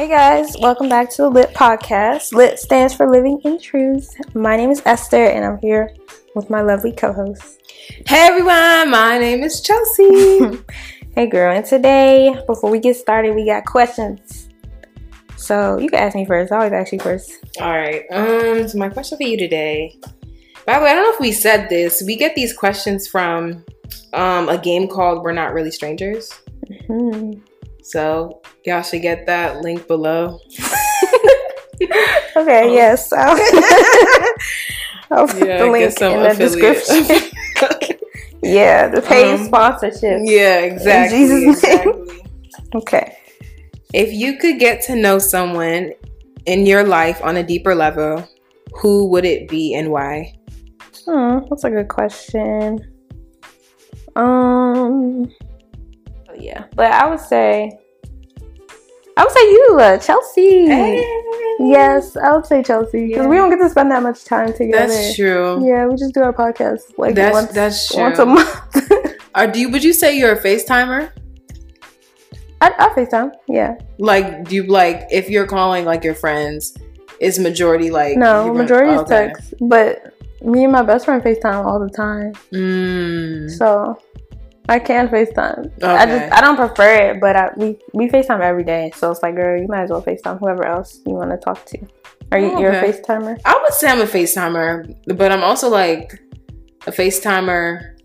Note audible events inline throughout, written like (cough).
Hey guys, welcome back to the Lit Podcast. Lit stands for Living in Truth. My name is Esther, and I'm here with my lovely co-host. Hey everyone, my name is Chelsea. (laughs) hey girl, and today, before we get started, we got questions. So you can ask me first. I always ask you first. All right. Um, so my question for you today. By the way, I don't know if we said this. We get these questions from um, a game called We're Not Really Strangers. hmm So y'all should get that link below. (laughs) Okay, Oh. yes. I'll, (laughs) I'll put the link in the description. (laughs) yeah, the paid Um, sponsorship. yeah, exactly. Jesus' name. exactly. Okay. If you could get to know someone in your life on a deeper level, who would it be and why? Hmm, that's a good question. Um, oh, yeah, but I would say, I would say you, uh, Chelsea. Yes, I would say Chelsea because we don't get to spend that much time together. That's true. Yeah, we just do our podcast like That's once, that's once a month. (laughs) Or do you would you say you're a FaceTimer? I, I FaceTime. Yeah, Like do you like if you're calling like your friends, is majority like no, majority is okay. text, but me and my best friend FaceTime all the time, Mm, so I can FaceTime. I just I don't prefer it, but I, we we FaceTime every day, so it's like, girl, you might as well FaceTime whoever else you want to talk to. Are you you're a FaceTimer? I would say I'm a FaceTimer, but I'm also like a FaceTimer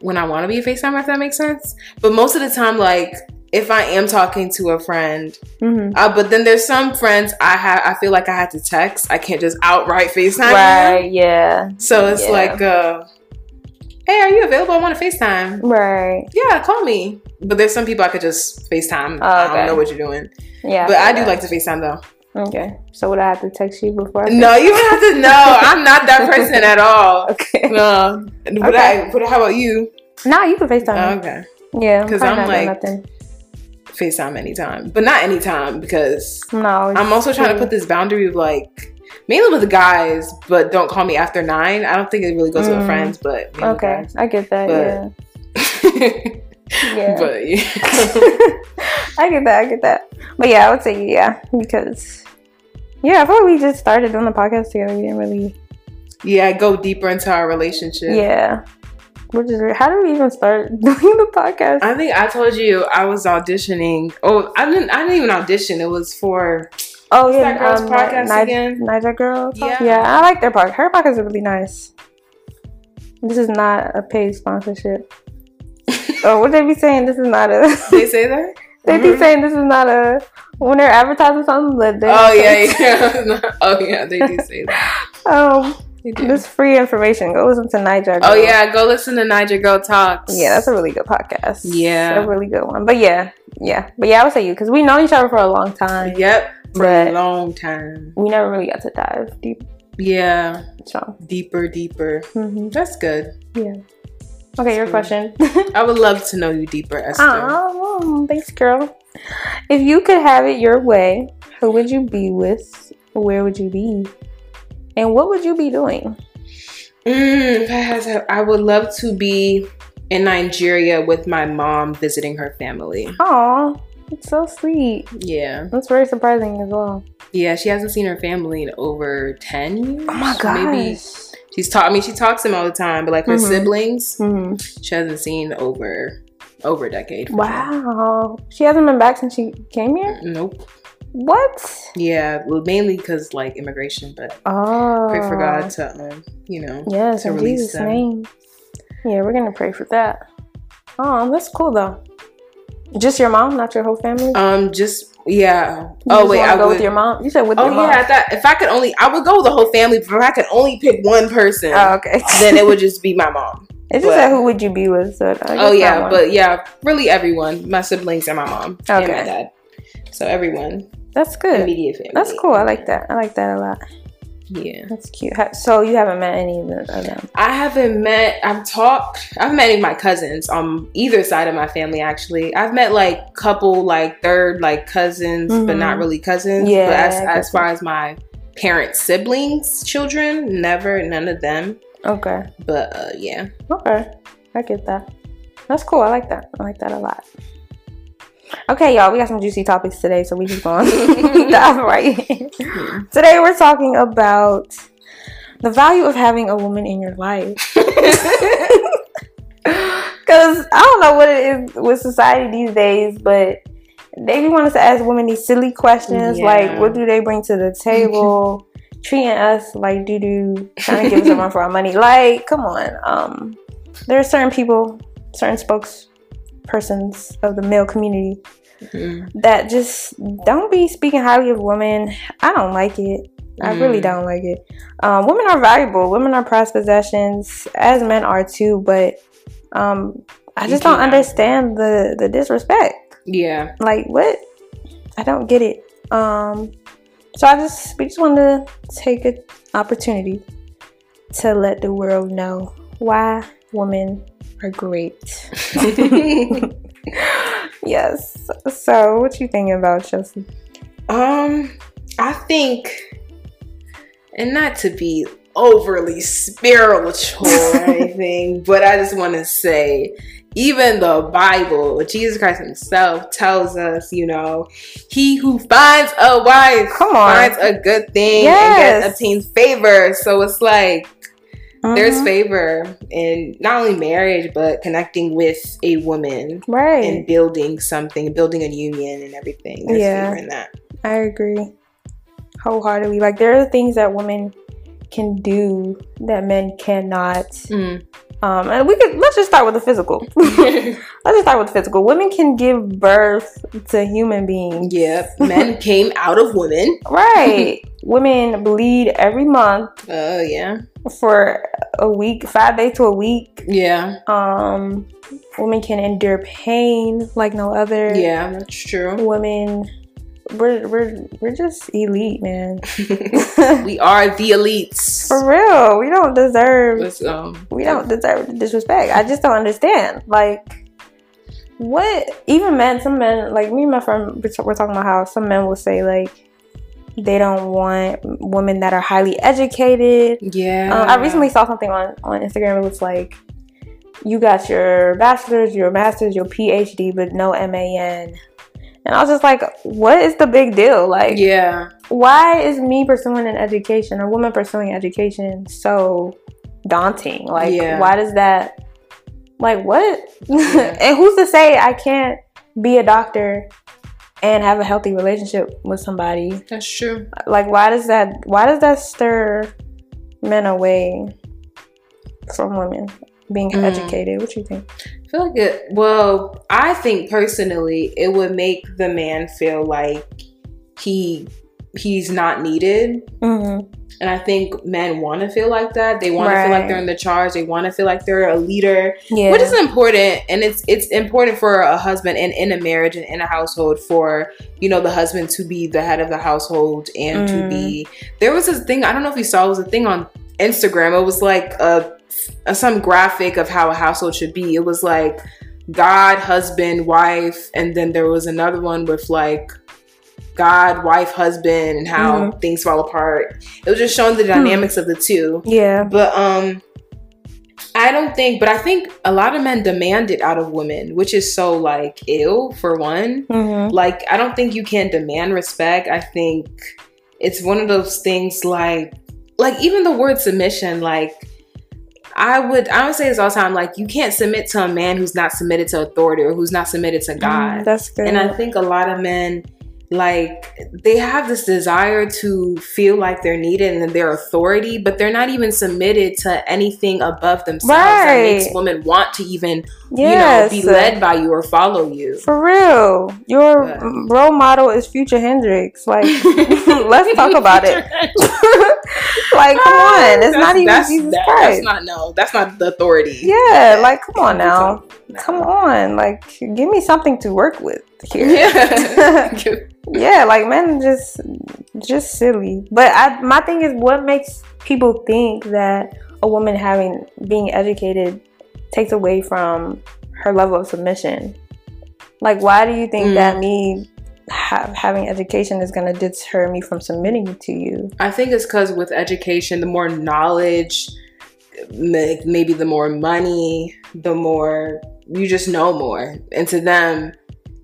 when I want to be a FaceTimer, if that makes sense. But most of the time, like if I am talking to a friend, Mm-hmm. uh, but then there's some friends I have, I feel like I have to text. I can't just outright FaceTime. them. Right. Yeah. So it's Yeah. like, uh, hey, are you available? I want to FaceTime. Right. Yeah, call me. But there's some people I could just FaceTime. Oh, I don't know what you're doing. Yeah. but I do feel like to FaceTime though. Okay. So would I have to text you before? I No, you don't have to (laughs) know. I'm not that person at all. Okay. No. But, Okay. I, but how about you? No, you can FaceTime. me. Okay. Yeah. 'Cause probably I'm like- nothing. FaceTime anytime. But not anytime because No. I'm also trying to put this boundary of like mainly with the guys, but don't call me after nine. I don't think it really goes with Mm. friends, but Okay, guys. I get that. But- yeah. (laughs) Yeah. but yeah. (laughs) I get that. I get that. But yeah, I would say yeah because yeah, I like we just started doing the podcast together. We didn't really. yeah, go deeper into our relationship. Yeah. Which is. How did we even start (laughs) doing the podcast? I think I told you I was auditioning. Oh, I didn't. I didn't even audition. It was for. Oh what's yeah, that girl's um, podcast Ni- again? Niger Girl. Talk? Yeah. Yeah, I like their podcast. Her podcast is really nice. This is not a paid sponsorship. (laughs) oh, what they be saying? This is not a. (laughs) They say that. (laughs) they be Mhm. saying this is not a. When they're advertising something, but they're Oh yeah, yeah. oh yeah, they do say that. Um, They this free information. Go listen to Niger. Oh yeah, go listen to Niger Girl Talks. Yeah, that's a really good podcast. Yeah. a really good one. But yeah, yeah, but yeah, I would say you because we know each other for a long time. Yep. For But- a long time. We never really got to dive deep. Yeah. So, Deeper, deeper. hmm That's good. yeah. Okay, your So- question. (laughs) I would love to know you deeper, Esther. oh, thanks, girl. If you could have it your way, who would you be with? Where would you be? And what would you be doing? Mm, I I would love to be in Nigeria with my mom visiting her family. Oh, it's so sweet. Yeah. That's very surprising as well. Yeah, she hasn't seen her family in over 10 years. Oh my gosh. Maybe she's taught I mean she talks to them all the time, but like her Mhm. siblings, Mhm. she hasn't seen over over a decade. for sure. Wow. She hasn't been back since she came here? Nope. What? Yeah, well, mainly because like immigration, but Oh. pray for God to, um, you know, Yes, to release Jesus' them. name. Yeah, we're gonna pray for that. Oh, that's cool though. Just your mom, not your whole family. Um, just yeah. just oh wait, wanna I go would. with your mom. You said with oh your mom. yeah, I thought if I could only, I would go with the whole family. But if I could only pick one person, Oh, okay. (laughs) then it would just be my mom. it just said who would you be with? So Oh yeah, but yeah, really everyone, my siblings and my mom and my dad. So everyone, that's good. immediate family. That's cool. I like that. I like that a lot. Yeah. That's cute. So you haven't met any of them? I haven't met. I've talked. I've met any of my cousins on either side of my family. Actually, I've met like couple, like third, like cousins, but Mhm. not really cousins. Yeah, But as as far as my parents' siblings, children, never, none of them. Okay. But uh, yeah. Okay. I get that. That's cool. I like that. I like that a lot. Okay, y'all, we got some juicy topics today, so we just going (laughs) to (laughs) dive right in. Today we're talking about the value of having a woman in your life. (laughs) Because I don't know what it is with society these days, but they be wanting to ask women these silly questions Yeah. like, what do they bring to the table? Treating us like doo doo, trying to give us a run for our money. Like, come on. Um, there are certain people, certain spokespersons of the male community Mm. that just don't be speaking highly of women. I don't like it. I really Mm. don't like it. Um, women are valuable. Women are prized possessions, as men are too. But um, I just don't understand the the disrespect. Yeah. Like what? I don't get it. Um, so I just we just wanted to take an opportunity to let the world know why women are great. (laughs) (laughs) yes. So what you thinking about Chelsea? Um, I think, and not to be overly spiritual or (laughs) anything, but I just want to say, even the Bible, Jesus Christ Himself tells us, you know, he who finds a wife Come on. finds a good thing and Yes. gets, obtains favor. So it's like there's Mhm. favor in not only marriage, but connecting with a woman right. and building something, building a union and everything. There's Yeah. favor in that. I agree wholeheartedly. Like there are things that women can do that men cannot. Mm. Um, and we could let's just start with the physical. (laughs) let's just start with the physical. Women can give birth to human beings. Yep. Men (laughs) came out of women. Right. (laughs) women bleed every month Oh yeah. for a week, five days to a week. Yeah. Um, women can endure pain like no other. Yeah, that's true. Women, we're we're we're just elite, man. (laughs) we are the elites. For real, we don't deserve um, we don't deserve the disrespect. I just don't understand. Like, what? Even men, some men, like me and my friend, we're we're talking about how some men will say like they don't want women that are highly educated. Yeah. Um, I recently saw something on on Instagram. It was like you got your bachelor's, your master's, your PhD, but no MAN. And I was just like, what is the big deal? Like, Yeah. why is me pursuing an education or woman pursuing education so daunting? Like, Yeah. why does that, like, what? Yeah. (laughs) and who's to say I can't be a doctor and have a healthy relationship with somebody? That's true. Like, why does that, why does that stir men away from women being Mm. educated? What do you think? I feel like it. Well, I think personally, it would make the man feel like he he's not needed. Mm-hmm. And I think men want to feel like that. They want to feel like they're in the charge. They want to feel like they're a leader. Yeah. which is important and it's it's important for a husband and in a marriage and in a household for you know the husband to be the head of the household and to Mm. be there was this thing i don't know if you saw it was a thing on instagram it was like a some graphic of how a household should be it was like god husband wife and then there was another one with like god wife husband and how Mm-hmm. things fall apart it was just showing the dynamics of the two yeah. but um I don't think but I think a lot of men demand it out of women, which is so like ill for one. Mm-hmm. Like I don't think you can demand respect. I think it's one of those things like like even the word submission like I would I would say this all the time like you can't submit to a man who's not submitted to authority or who's not submitted to God. Mm, that's good. And I think a lot of men, like, they have this desire to feel like they're needed and their authority, but they're not even submitted to anything above themselves that makes women want to even, yes. you know, be led by you or follow you. For real, your Yeah. role model is Future Hendrix. Like, (laughs) (laughs) let's talk about it. (laughs) like, come on, it's not even that's, Jesus that- Christ. That's not no. That's not the authority. yeah, like, come on now, No. come on, like, give me something to work with here. Yeah. (laughs) (laughs) yeah, like men just just silly. But I my thing is what makes people think that a woman having being educated takes away from her level of submission. Like why do you think Mm. that me ha- having education is going to deter me from submitting to you? I think it's because with education, the more knowledge, ma- maybe the more money, the more you just know more. And to them,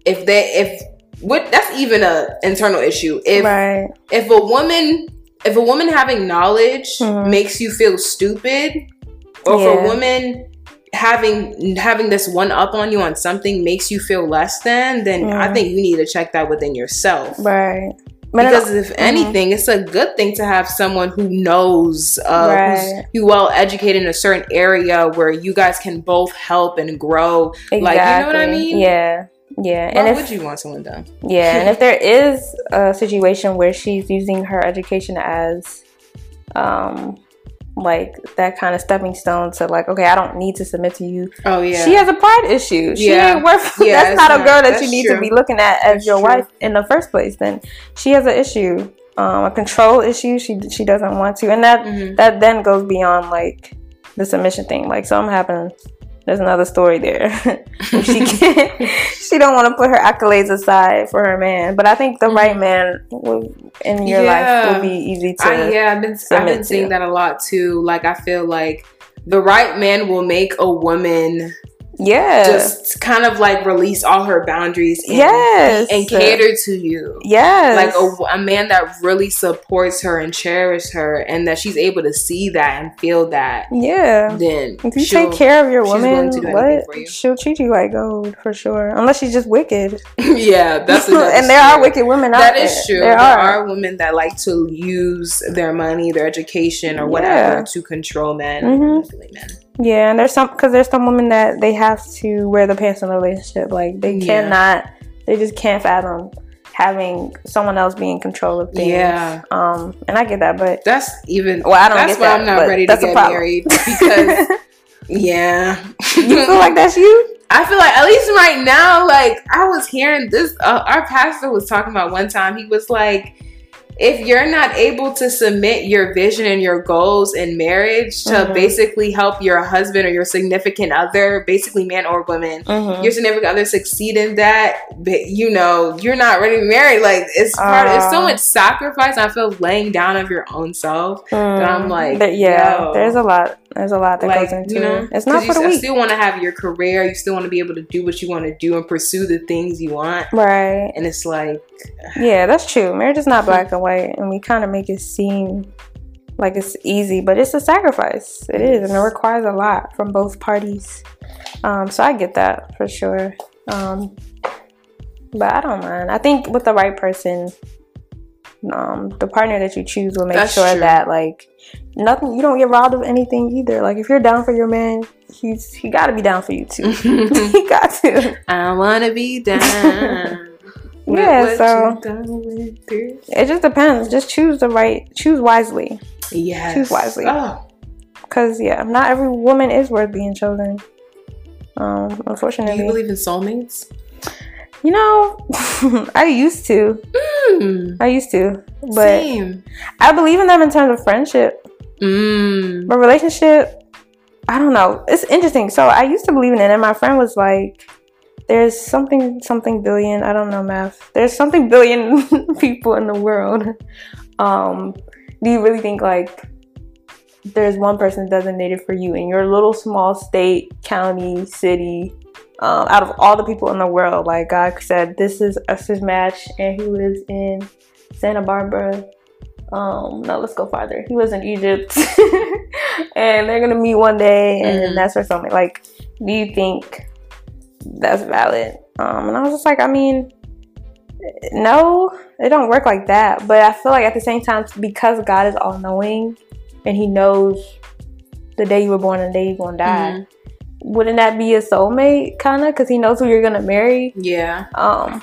if they if what that's even a internal issue. If right. if a woman if a woman having knowledge Mhm. makes you feel stupid, or if Yeah. a woman having having this one up on you on something makes you feel less than, then I Mhm. think you need to check that within yourself. Right. But Because if anything, it's a good thing to have someone who knows, uh, who's, who well educated in a certain area where you guys can both help and grow. exactly. Like, you know what I mean? Yeah. Yeah. Why and if would you want someone done? Yeah, and if (laughs) there is a situation where she's using her education as um like that kind of stepping stone to like, okay, I don't need to submit to you. Oh yeah, She has a pride issue. She Yeah. ain't worth (laughs) Yeah, that's not a girl that you need true. to be looking at as That's your true. wife in the first place. Then she has an issue. Um a control issue. She she doesn't want to. And that Mhm. that then goes beyond like the submission thing. Like something happens. There's another story there. (laughs) she (laughs) can't. She don't want to put her accolades aside for her man. But I think the right man will, in your Mm-hmm. Yeah. life will be easy to. I, yeah, I've been I've been to. seeing that a lot too. Like I feel like the right man will make a woman yeah. just kind of like release all her boundaries and, Yes. and cater to you. yes. Like a, a man that really supports her and cherishes her, and that she's able to see that and feel that. yeah. Then If you take care of your woman, to do anything what she'll treat you like gold for sure. Unless she's just wicked, (laughs) yeah, that's that (laughs) and there are wicked women out That there. is true. There, There, are. are. women that like to use their money, their education, or Yeah. whatever to control men, Mhm. manipulate men. Yeah, and there's some because there's some women that they have to wear the pants in the relationship. Like they Yeah. cannot, they just can't fathom having someone else be in control of things. Yeah. Um, and I get that, but That's even. well, I don't that's why that. I'm not ready to get married (laughs) because yeah. you feel like that's you? (laughs) I feel like at least right now, like I was hearing this. Uh, our pastor was talking about one time. He was like, if you're not able to submit your vision and your goals in marriage to Mhm. basically help your husband or your significant other, basically man or woman, Mhm. your significant other succeed in that, but you know, you're not ready to marry. Like it's part it's so Uh. much sacrifice. I feel laying down of your own self. I'm Mm, like, but yeah, there's a lot. There's a lot that like goes into you know, it. It's not for the you still want to have your career. You still want to be able to do what you want to do and pursue the things you want. right? And it's like, Yeah, that's true. Marriage is not (laughs) black and white, and we kind of make it seem like it's easy, but it's a sacrifice. It is, and it requires a lot from both parties. Um, so I get that for sure. Um, but I don't mind. I think with the right person, um, the partner that you choose will make That's sure true. that like nothing. You don't get robbed of anything either. Like if you're down for your man, he's he got to be down for you too. (laughs) (laughs) he got to. I want to be down. With Yeah, what so-. It just depends. Just choose the right. Choose wisely. Yes. Choose wisely. Oh, Because yeah, not every woman is worth being chosen. Um, unfortunately, do you believe in soulmates? you know, (laughs) I used to, Mm, I used to, but same. I believe in them in terms of friendship. Mm. But relationship, I don't know. It's interesting. So I used to believe in it, and my friend was like, "There's something, something billion. I don't know math. There's something billion (laughs) people in the world. Um, do you really think like?" There's one person designated for you in your little small state, county, city, um, out of all the people in the world. Like God said, this is us his match, and he lives in Santa Barbara. Um, no, let's go farther. He was in Egypt, (laughs) and they're gonna meet one day, and Mhm. that's or something. Like, do you think that's valid? Um, and I was just like, I mean, no, it don't work like that. But I feel like at the same time, because God is all knowing, and He knows the day you were born and the day you're gonna die. Mhm. Wouldn't that be a soulmate, kind of? Because He knows who you're gonna marry. Yeah. Um,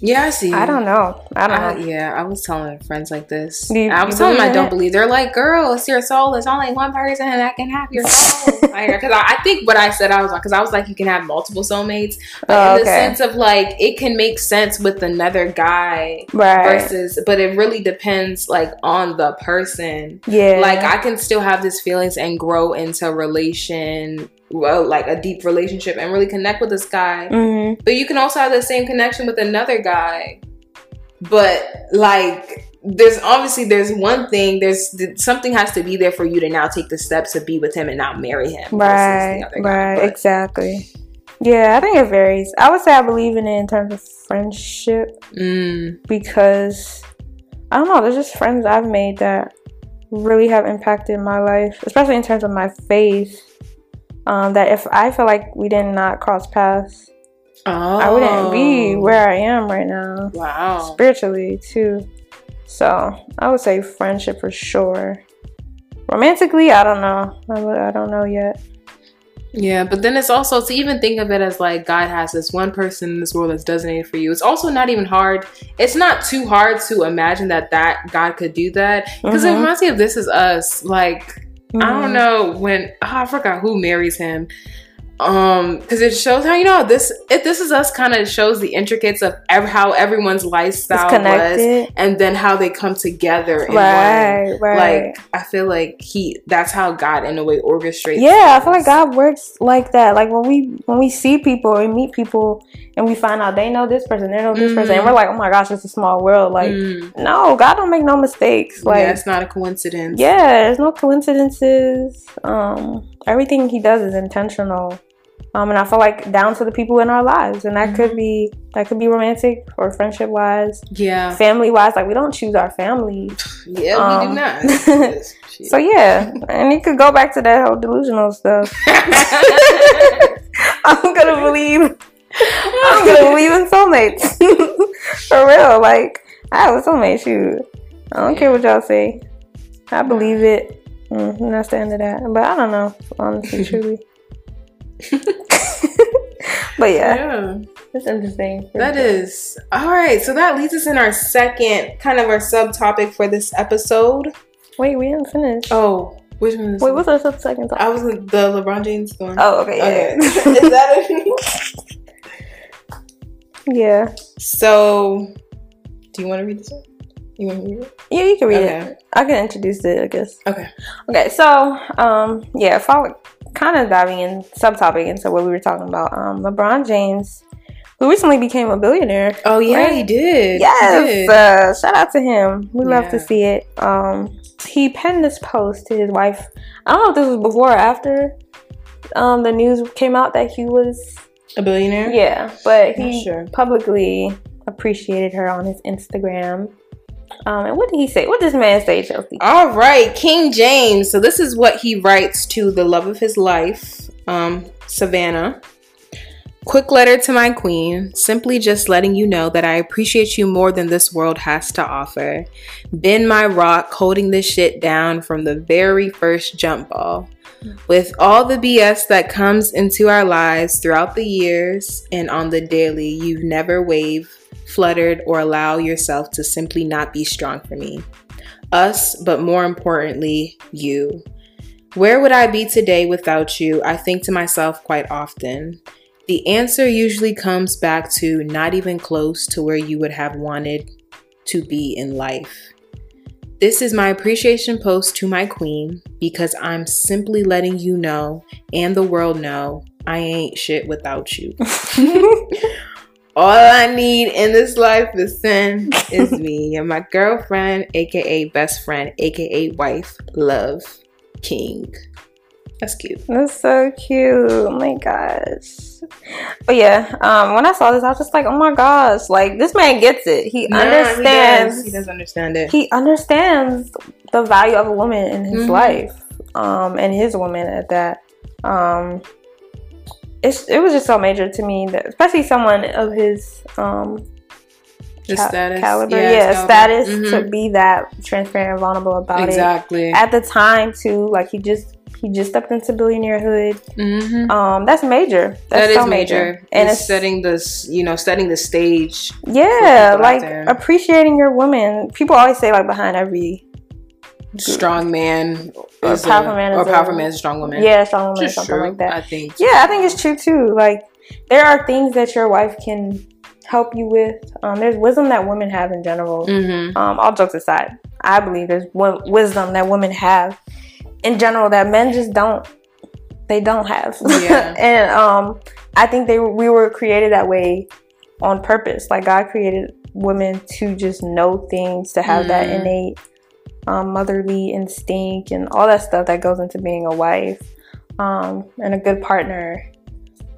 Yeah, I see. I don't know. I don't I, know. yeah, I was telling friends like this. You- I was telling them I don't it? believe. They're like, "Girl, it's your soul. It's only one person that can have your soul." (laughs) Because I, I think what I said, I was like, because I was like, you can have multiple soulmates, but Oh, in the okay. sense of like, it can make sense with another guy Right. versus, but it really depends like on the person. yeah. Like I can still have these feelings and grow into relation, well, like a deep relationship, and really connect with this guy. hmm But you can also have the same connection with another guy. But like there's obviously there's one thing there's something has to be there for you to now take the steps to be with him and not marry him Right. the other guy. Right. But Exactly. Yeah, I think it varies. I would say I believe in it in terms of friendship Mm. because I don't know. There's just friends I've made that really have impacted my life, especially in terms of my faith. Um, that if I feel like we did not cross paths, Oh, I wouldn't be where I am right now. Wow. spiritually too. So I would say friendship for sure. Romantically, I don't know. I, I don't know yet. Yeah, but then it's also to even think of it as like God has this one person in this world that's designated for you. It's also not even hard. It's not too hard to imagine that that God could do that because it Mhm. reminds me of This Is Us. Like I don't Mhm. know when oh, I forgot who marries him. Um, because it shows how you know this. It this is us kind of shows the intricates of ev- how everyone's lifestyle was, and then how they come together. In one. Right, right. Like I feel like he. That's how God in a way orchestrates. yeah, I feel like. God works like that. Like when we when we see people we meet people and we find out they know this person, they know this person, and Mhm. we're like, oh my gosh, it's a small world. Like, Mm. no, God don't make no mistakes. Like, yeah, it's not a coincidence. Yeah, there's no coincidences. Um, everything he does is intentional. Um, and I feel like down to the people in our lives, and that could Mhm. be that could be romantic or friendship wise, Yeah. family wise. Like we don't choose our family. (sighs) Yeah, we do Um, not. (laughs) So yeah, and you could go back to that whole delusional stuff. (laughs) (laughs) I'm gonna believe. I'm gonna believe in soulmates (laughs) for real. Like I have a soulmate. Shoot, I don't care what y'all say. I believe it. Mm, and that's the end of that. But I don't know, honestly, truly. (laughs) (laughs) but yeah, yeah. it's interesting. That is all right. So that leads us in our second kind of our subtopic for this episode. Wait, we didn't finish. Oh, which one is Wait, it? what's our second I was the LeBron James one. Oh, okay. okay. Yeah. is that it? Yeah. so, do you want to read this one? You want to read it? Yeah, you can read Okay. it. I can introduce it, I guess. Okay. Okay, so um, yeah, follow, kind of diving in subtopic into what we were talking about. Um, LeBron James, who recently became a billionaire. Oh yeah, Right? he did. He Yes, did. uh, shout out to him. We love to see it. Um, he penned this post to his wife. I don't know if this was before or after um, the news came out that he was. A billionaire. Yeah, but he sure. publicly appreciated her on his Instagram. Um, and what did he say? What does man say, Chelsea? All right, King James. So this is what he writes to the love of his life, um, Savannah. Quick letter to my queen, simply just letting you know that I appreciate you more than this world has to offer. Been my rock, holding this shit down from the very first jump ball. With all the BS that comes into our lives throughout the years and on the daily, you've never waved, fluttered, or allow yourself to simply not be strong for me us, but more importantly, you. Where would I be today without you? I think to myself quite often. The answer usually comes back to not even close to where you would have wanted to be in life. This is my appreciation post to my queen because I'm simply letting you know and the world know I ain't shit without you. (laughs) (laughs) All I need in this life is sin is me and my girlfriend, aka best friend, aka wife, love, king. That's cute. That's so cute. Oh my gosh. But yeah, um, when I saw this, I was just like, oh my gosh, like this man gets it. He Nah, understands. He does. he does understand it. he understands the value of a woman in his Mhm. life, um, and his woman at that. Um, it's, it was just so major to me that, especially someone of his um, ca- status. caliber, Yeah, yeah, status Mhm. to be that transparent and vulnerable about it. exactly. At the time, too, like he just he just stepped into billionairehood. Mhm. Um, that's major. That's That is so major. and it's it's setting this, you know, setting the stage. yeah, like appreciating your woman. People always say like behind every Strong man, Or is powerful man or is a- powerful man is a strong woman. yeah strong woman or something true, like that. I think. Yeah, I think it's true too. Like there are things that your wife can help you with. Um, there's wisdom that women have in general. Mm-hmm. Um, all jokes aside, I believe there's wisdom that women have in general that men just don't. They don't have. Yeah. (laughs) and um, I think they we were created that way on purpose. Like God created women to just know things, to have that Mm. innate um, motherly instinct and all that stuff that goes into being a wife um, and a good partner.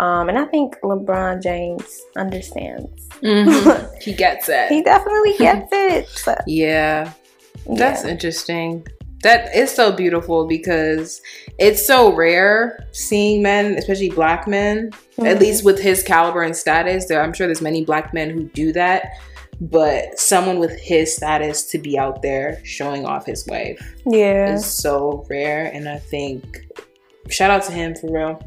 Um, and I think LeBron James understands. Mhm. (laughs) he gets it. He definitely gets (laughs) it. So, yeah. That's yeah. interesting. That is so beautiful because it's so rare seeing men, especially black men, at Mhm. least with his caliber and status. There, I'm sure there's many black men who do that, but someone with his status to be out there showing off his wife yeah, is so rare. And I think shout out to him for real.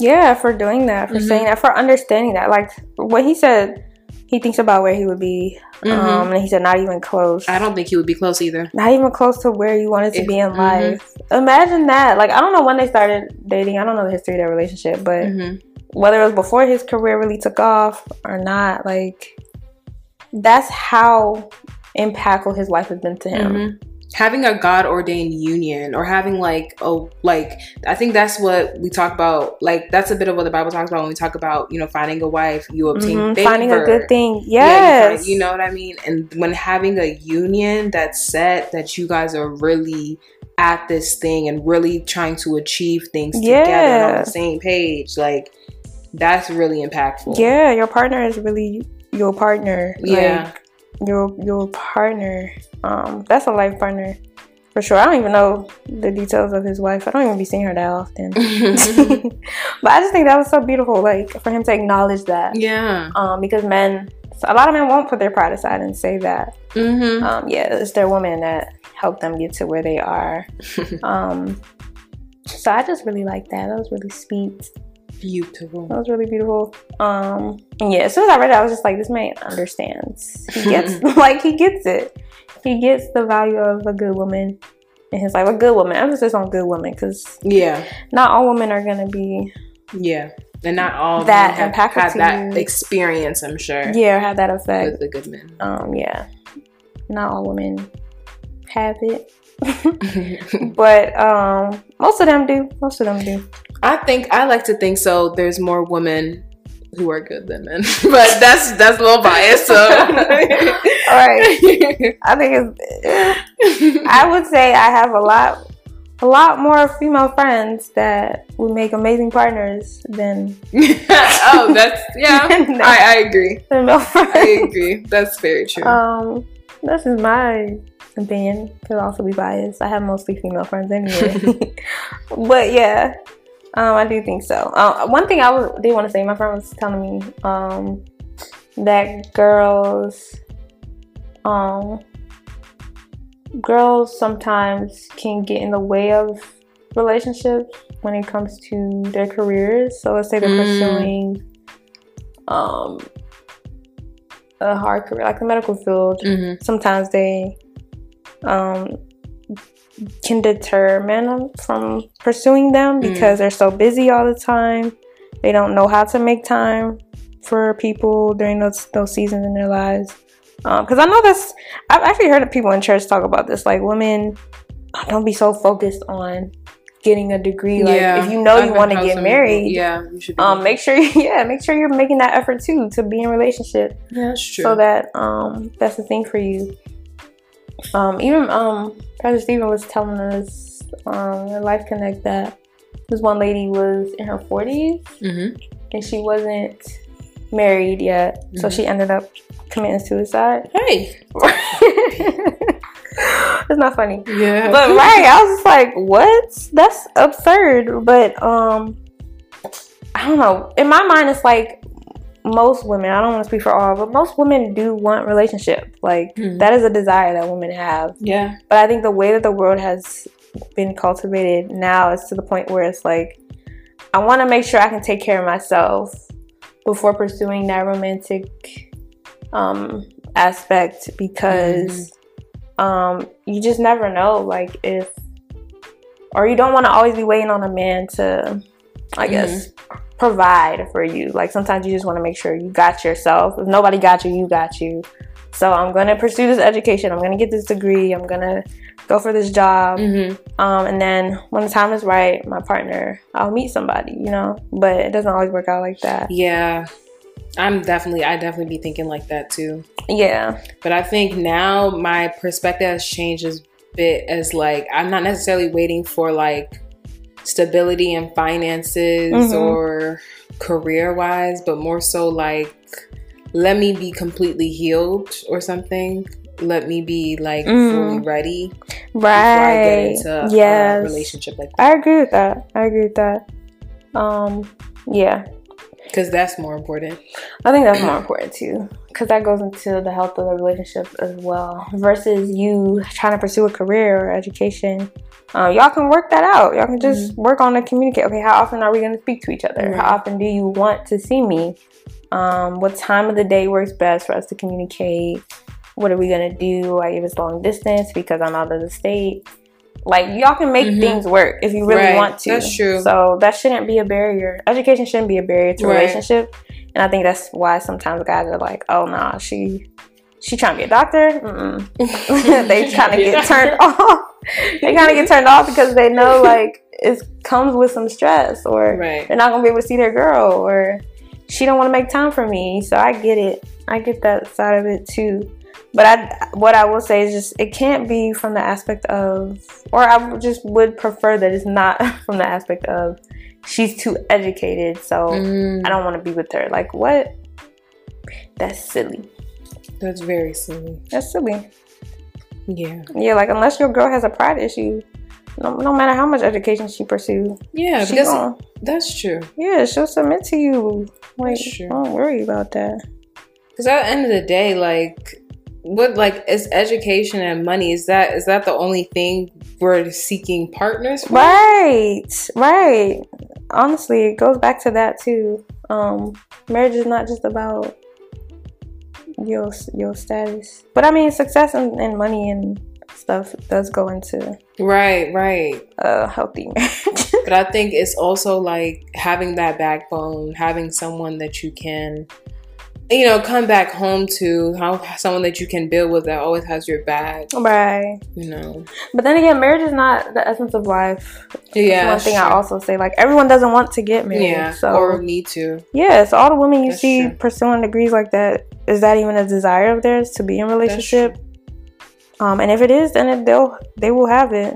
yeah, for doing that, for Mhm. saying that, for understanding that. Like what he said he thinks about where he would be, Mhm. um, and he said not even close. I don't think he would be close either. not even close to where you wanted to If- be in mhm. life. Imagine that. Like I don't know when they started dating. I don't know the history of their relationship, but Mhm. whether it was before his career really took off or not, like that's how impactful his life has been to him. Having a God ordained union or having like oh like I think that's what we talk about. Like that's a bit of what the Bible talks about when we talk about, you know, finding a wife, you obtain Mhm. favor. Finding a good thing. Yeah, you, Yes. find- you know what I mean? And when having a union that's set that you guys are really at this thing and really trying to achieve things together and on the same page, like that's really impactful. Yeah, your partner is really your partner. Yeah. Like, your your partner. Um, that's a life partner for sure. I don't even know the details of his wife. I don't even be seeing her that often. (laughs) (laughs) but I just think that was so beautiful, like for him to acknowledge that. yeah. Um, because men, a lot of men won't put their pride aside and say that. Mm-hmm. Um, yeah, it's their woman that helped them get to where they are. (laughs) Um, so I just really like that. That was really sweet. Beautiful. That was really beautiful. Um, and yeah, as soon as I read it, I was just like, this man understands. He gets, (laughs) (laughs) like, he gets it. He gets the value of a good woman And he's like, A good woman. Emphasis on good woman, because Yeah. not all women are gonna be Yeah. And not all That have had that experience, I'm sure. yeah have that effect. With the good men. Um, yeah, not all women have it, (laughs) but um, most of them do. Most of them do. I think I like to think so. There's more women who are good than men, (laughs) but that's that's a little biased. So, (laughs) All right, I think it's. (laughs) I would say I have a lot, a lot more female friends that would make amazing partners than oh, that's yeah. I, I agree. than male friends. I agree. That's very true. Um, this is my opinion. Could also be biased. I have mostly female friends anyway. but yeah, um, I do think so. Uh, one thing I did want to say, my friend was telling me um, that girls, um, girls sometimes can get in the way of relationships when it comes to their careers. So let's say they're Mm. pursuing um, a hard career, like the medical field. Mhm. Sometimes they um, can deter men from pursuing them Mm. because they're so busy all the time. They don't know how to make time for people during those those seasons in their lives. Because I know this, I've actually heard of people in church talk about this. Like women, uh, don't be so focused on getting a degree. Like if you know I've you want to get married, people- yeah, you should. Be um, make sure (laughs) yeah, make sure you're making that effort too to be in a relationship yeah, that's true. so that um that's the thing for you. Um, even um, Pastor Stephen was telling us um in Life Connect that this one lady was in her forties hmm and she wasn't married yet, so Mhm. she ended up committing suicide. Hey, (laughs) it's not funny, yeah, but right, I was just like, what? That's absurd. But um, I don't know. In my mind, it's like most women. I don't want to speak for all, but most women do want relationship. Like Mhm. that is a desire that women have. yeah, But I think the way that the world has been cultivated now is to the point where it's like, I want to make sure I can take care of myself before pursuing that romantic um, aspect because um, you just never know, like, if, or you don't want to always be waiting on a man to, I guess, provide for you. Like, sometimes you just want to make sure you got yourself. If nobody got you, you got you. So I'm gonna pursue this education. I'm gonna get this degree. I'm gonna go for this job. hmm Um, and then when the time is right, my partner, I'll meet somebody, you know. But it doesn't always work out like that. yeah. I'm definitely, I definitely be thinking like that too. Yeah. But I think now my perspective has changed a bit as like I'm not necessarily waiting for like stability in finances Mhm. or career wise, but more so like let me be completely healed or something. Let me be like Mhm. fully ready Right. before I get into yes. a relationship like that. I agree with that. I agree with that. Um, yeah, Because that's more important. I think that's more important too, because that goes into the health of the relationship as well. Versus you trying to pursue a career or education, uh, y'all can work that out. Y'all can just work on the communicate. Okay, how often are we going to speak to each other? Right. How often do you want to see me? Um, what time of the day works best for us to communicate? What are we gonna do? Like if it's long distance because I'm out of the state. Like y'all can make Mhm. things work if you really Right, want to. that's true. So that shouldn't be a barrier. Education shouldn't be a barrier to Right. relationship. And I think that's why sometimes guys are like, "Oh nah, she she trying to be a doctor." Mm-mm. (laughs) they trying to get turned off. They kind of get turned off because they know (laughs) like it comes with some stress, or Right. they're not gonna be able to see their girl, or she don't want to make time for me. So I get it. I get that side of it too. But I, what I will say is just it can't be from the aspect of, or I just would prefer that it's not (laughs) from the aspect of she's too educated, so Mm, I don't want to be with her. Like what? That's silly. That's very silly. That's silly. Yeah. Yeah, like unless your girl has a pride issue, no, no matter how much education she pursues, Yeah, she because gon- that's true. yeah, she'll submit to you. Like, That's true. don't worry about that. Because at the end of the day, like, what like is education and money? Is that is that the only thing we're seeking partners for? Right, right. Honestly, it goes back to that too. Um, marriage is not just about your your status, but I mean, success and, and money and stuff does go into Right, right. a healthy (laughs) marriage. But I think it's also like having that backbone, having someone that you can, you know, come back home to, how someone that you can build with that always has your back. right. You know. But then again, marriage is not the essence of life. Yeah. One thing sure. I also say, like everyone doesn't want to get married. Yeah. So or need to. yeah, so all the women you That's see true. pursuing degrees like that, is that even a desire of theirs to be in a relationship? Um, and if it is, then it, they'll they will have it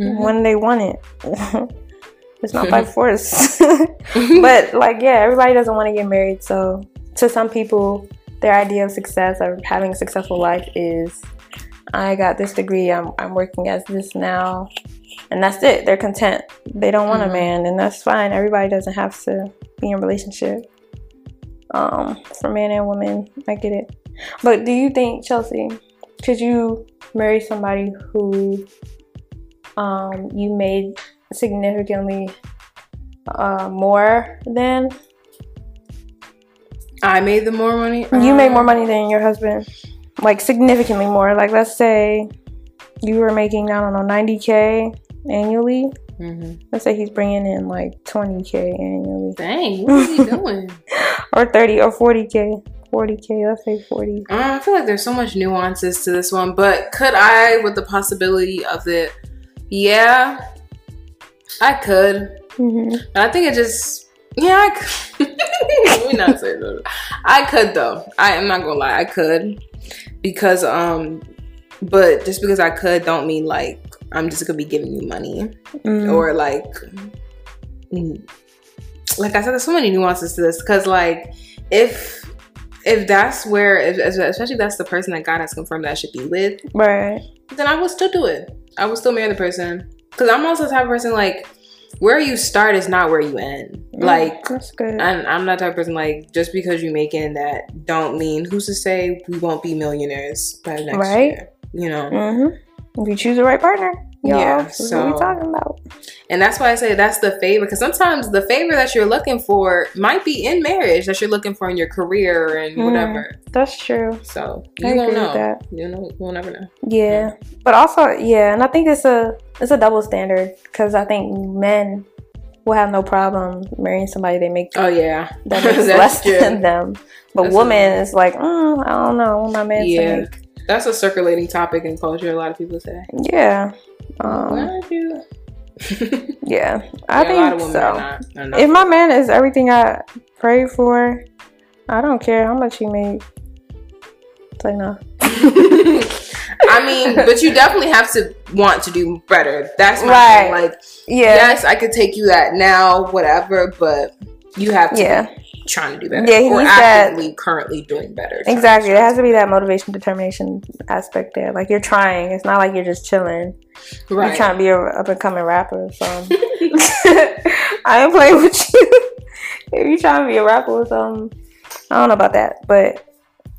Mhm. when they want it. (laughs) it's not by (laughs) force. (laughs) but like yeah, everybody doesn't want to get married. So to some people, their idea of success or having a successful life is I got this degree, I'm I'm working as this now. And that's it. They're content. They don't want Mhm. a man, and that's fine. Everybody doesn't have to be in a relationship. Um, for men and women, I get it. But do you think, Chelsea, could you marry somebody who um, you made significantly uh, more than? I made the more money. You made more Um, money than your husband, like significantly more. Like let's say you were making I don't know 90k annually. mhm. Let's say he's bringing in like 20k annually, Dang, (laughs) what is he doing? or 30 or 40k. 40k. Let's say 40. Uh, I feel like there's so much nuances to this one, but could I, with the possibility of it, yeah, I could. hmm But I think it just, yeah, I could. (laughs) Not that. I could though. I am not gonna lie, I could because um, but just because I could don't mean like I'm just gonna be giving you money Mm. or like, mm, like I said, there's so many nuances to this because like if if that's where, if, especially if that's the person that God has confirmed that I should be with, right. then I will still do it. I will still marry the person. Because I'm also the type of person like where you start is not where you end. Mm, Like that's good. I'm, I'm not the type of person like just because you're making that don't mean who's to say we won't be millionaires by next Right. year. You know? hmm If you choose the right partner, y'all, Yeah, is what we so- talking about. And that's why I say that's the favor. Because sometimes the favor that you're looking for might be in marriage that you're looking for in your career and Mm. whatever. That's true. So I you don't agree know. that. You know, we'll never know. Yeah, but also yeah, and I think it's a it's a double standard because I think men will have no problem marrying somebody they make Oh yeah, that (laughs) makes That's less true. than them. But That's women is like, mm, I don't know, what my man Yeah. make. That's a circulating topic in culture. A lot of people say. Yeah, um, Why you? (laughs) yeah, I Yeah, a lot of think are so. not. Are not If my man is everything I pray for, I don't care how much he made. It's like no. (laughs) I mean, but you definitely have to want to do better. That's my Right. thing. Like, yeah. yes, I could take you that now, whatever, but you have to Yeah. Trying to do better. Yeah, he or needs that- currently doing better. Exactly. There has to be that motivation, determination aspect there. Like you're trying. It's not like you're just chilling. You're Right. trying to be a up and coming rapper. So (laughs) (laughs) I ain't playing with you. (laughs) if you're trying to be a rapper or something, I don't know about that. But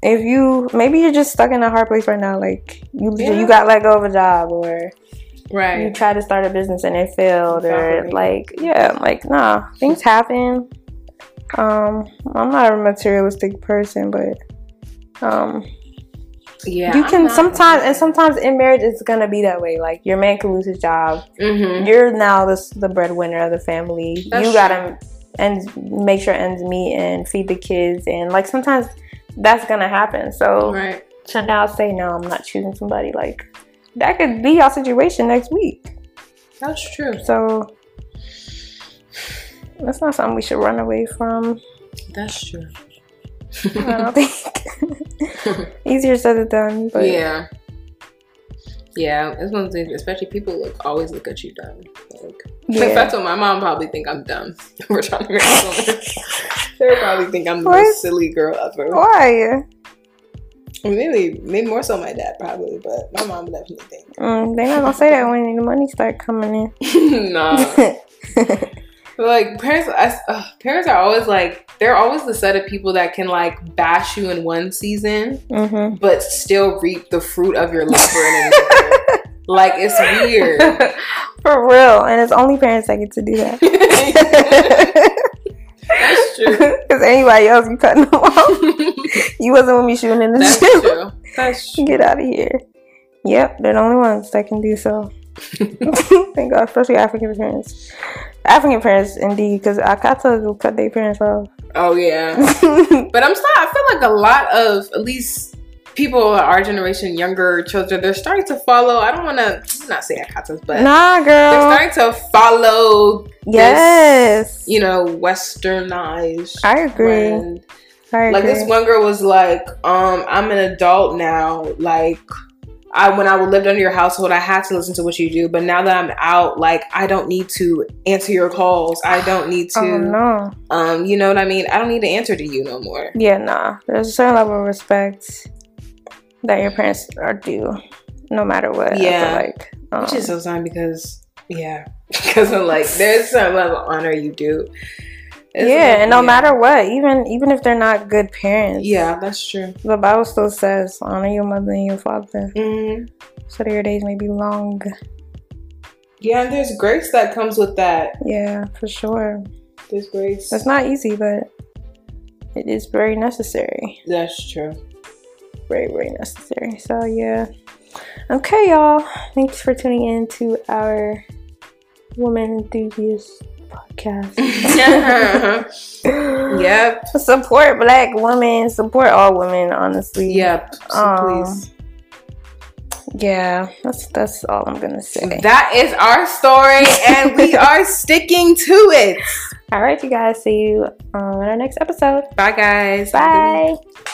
if you maybe you're just stuck in a hard place right now, like you Yeah. you got let go of a job or right you tried to start a business and it failed or like yeah, like nah, things happen. Um, I'm not a materialistic person, but um Yeah. you can sometimes and sometimes in marriage it's gonna be that way. Like your man could lose his job. Hmm you're now the, the breadwinner of the family. That's you gotta and make sure ends meet and feed the kids. And like sometimes that's gonna happen. So Right. to now say no i'm not choosing somebody. Like that could be our situation next week. That's true. so that's not something we should run away from That's true. i don't think (laughs) easier said than done but yeah. Yeah, it's one of the things, especially people look always look at you dumb. Like, Yeah. that's what my mom probably think I'm dumb. (laughs) We're trying to marry someone. They probably think I'm the What? most silly girl ever. why Maybe, maybe more so my dad probably, but my mom definitely think. Mm, they're not gonna say that when the money start coming in. (laughs) nah, in. But, like parents, I, uh, parents are always like they're always the set of people that can like bash you in one season, hmm but still reap the fruit of your labor (laughs) like it's weird. (laughs) For real, and it's only parents that get to do that. (laughs) That's true. Because anybody else, you cutting them off. You wasn't with me shooting in the That's gym. true. That's true. Get out of here. Yep, they're the only ones that can do so. Thank God, especially African parents. African parents, indeed, because Akata will cut their parents off. Oh yeah. (laughs) But I'm still. I feel like a lot of at least people our generation, younger children, they're starting to follow. I don't want to not say akatas, but nah, girl, they're starting to follow. Yes. You know, westernized. I agree. trend. I agree. Like this one girl was like, um, I'm an adult now. Like, I when I lived under your household, I had to listen to what you do. But now that I'm out, like, I don't need to answer your calls. I don't need to, Oh, no. um, you know what I mean? I don't need to answer to you no more. Yeah, nah. There's a certain level of respect that your parents are due, no matter what. Yeah. like. Um, Which is so sad because, yeah, (laughs) because I'm like, there's some level of honor you do. It's yeah, and no yeah. matter what, even even if they're not good parents, Yeah, that's true. the Bible still says honor your mother and your father, hmm so that your days may be long. Yeah, and there's grace that comes with that. Yeah, for sure. There's grace. That's not easy, but it is very necessary. That's true. Very, very necessary. So yeah. Okay, y'all. Thanks for tuning in to our woman enthusiast podcast. (laughs) yep. Support black women. Support all women. Honestly. Yep. So Um, please. Yeah. That's that's all I'm gonna say. That is our story, and we (laughs) are sticking to it. All right, you guys. See you on our next episode. Bye, guys. Have a good week. Bye.